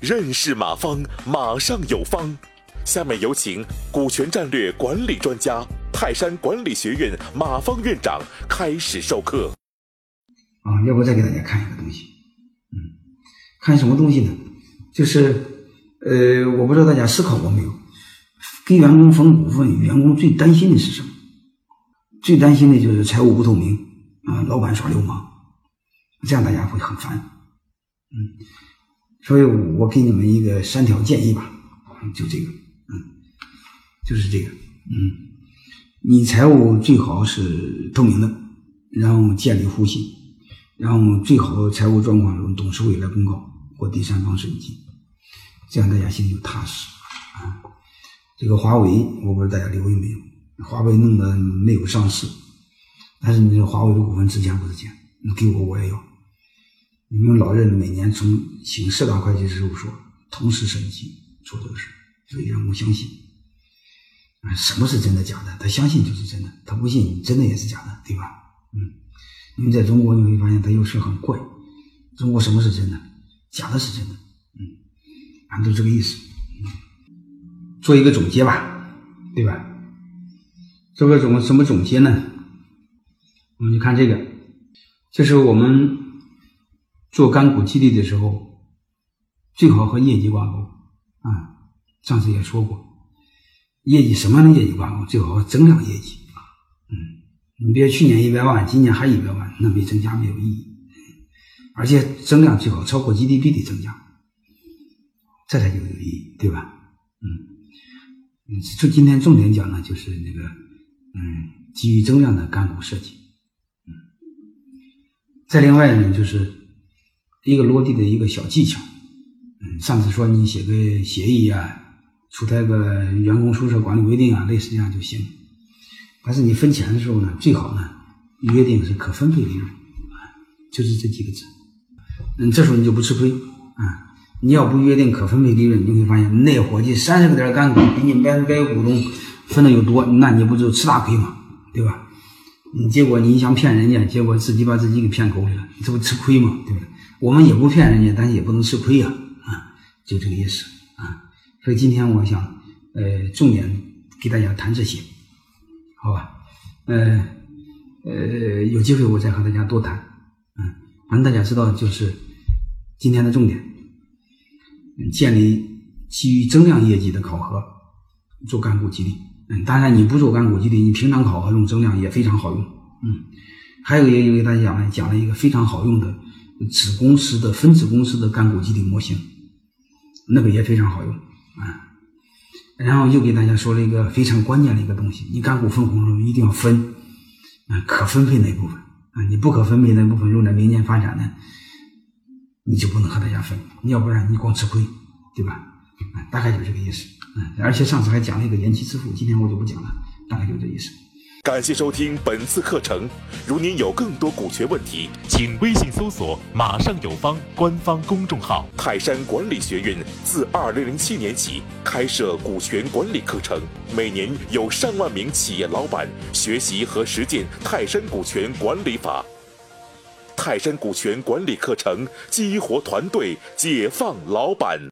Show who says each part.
Speaker 1: 认识马方，马上有方。下面有请股权战略管理专家、泰山管理学院马方院长开始授课。
Speaker 2: 啊，要不再给大家看一个东西？嗯，看什么东西呢？就是呃，我不知道大家思考过没有？给员工分股份，员工最担心的是什么？最担心的就是财务不透明啊，老板耍流氓，这样大家会很烦。嗯，所以我给你们一个三条建议吧，就这个，嗯，就是这个，嗯，你财务最好是透明的，然后建立互信，然后最好财务状况由董事会来公告或第三方审计，这样大家心里就踏实啊。这个华为，我不知道大家留意没有？华为弄得没有上市，但是你说华为的股份值钱不值钱？给我我也要。你们老任每年从请四大会计师事务所同时审计做这个事，所以员工相信。啊，什么是真的假的？他相信就是真的，他不信真的也是假的，对吧？嗯，因为在中国你会发现他有事很怪。中国什么是真的？假的是真的。嗯，俺都这个意思。做一个总结吧，对吧？做个总什么总结呢？我们就看这个，就是我们做干股激励的时候，最好和业绩挂钩啊。上次也说过，业绩什么样的业绩挂钩？最好和增量业绩。嗯，你别去年一百万，今年还一百万，那没增加没有意义。而且增量最好超过 GDP 的增加，这才就有意义，对吧？嗯嗯，就今天重点讲呢，就是那个。嗯，基于增量的干股设计，再另外呢，就是一个落地的一个小技巧，嗯，上次说你写个协议啊，出台个员工宿舍管理规定啊，类似这样就行。但是你分钱的时候呢，最好呢约定是可分配利润，就是这几个字，嗯，这时候你就不吃亏啊。你要不约定可分配利润，你会发现那伙计三十个点干股比你买买股东。分的又多，那你不就吃大亏吗？对吧？你结果你想骗人家，结果自己把自己给骗狗里了，这不吃亏吗？对不对？我们也不骗人家，但是也不能吃亏呀，啊，就这个意思啊。所以今天我想，呃，重点给大家谈这些，好吧？呃呃，有机会我再和大家多谈，嗯，反正大家知道，就是今天的重点，建立基于增量业绩的考核，做干部激励。嗯，当然你不做干股激励，你平常考核用增量也非常好用。嗯，还有也给大家讲了讲了一个非常好用的子公司的分子公司的干股激励模型，那个也非常好用啊。然后又给大家说了一个非常关键的一个东西，你干股分红的时候一定要分啊可分配那部分啊，你不可分配那部分用在明年发展呢，你就不能和大家分，要不然你光吃亏，对吧？啊，大概就是这个意思。而且上次还讲了一个延期支付，今天我就不讲了，大概就这意思。
Speaker 1: 感谢收听本次课程。如您有更多股权问题，请微信搜索“马上有方”官方公众号。泰山管理学院自二零零七年起开设股权管理课程，每年有上万名企业老板学习和实践泰山股权管理法。泰山股权管理课程激活团队，解放老板。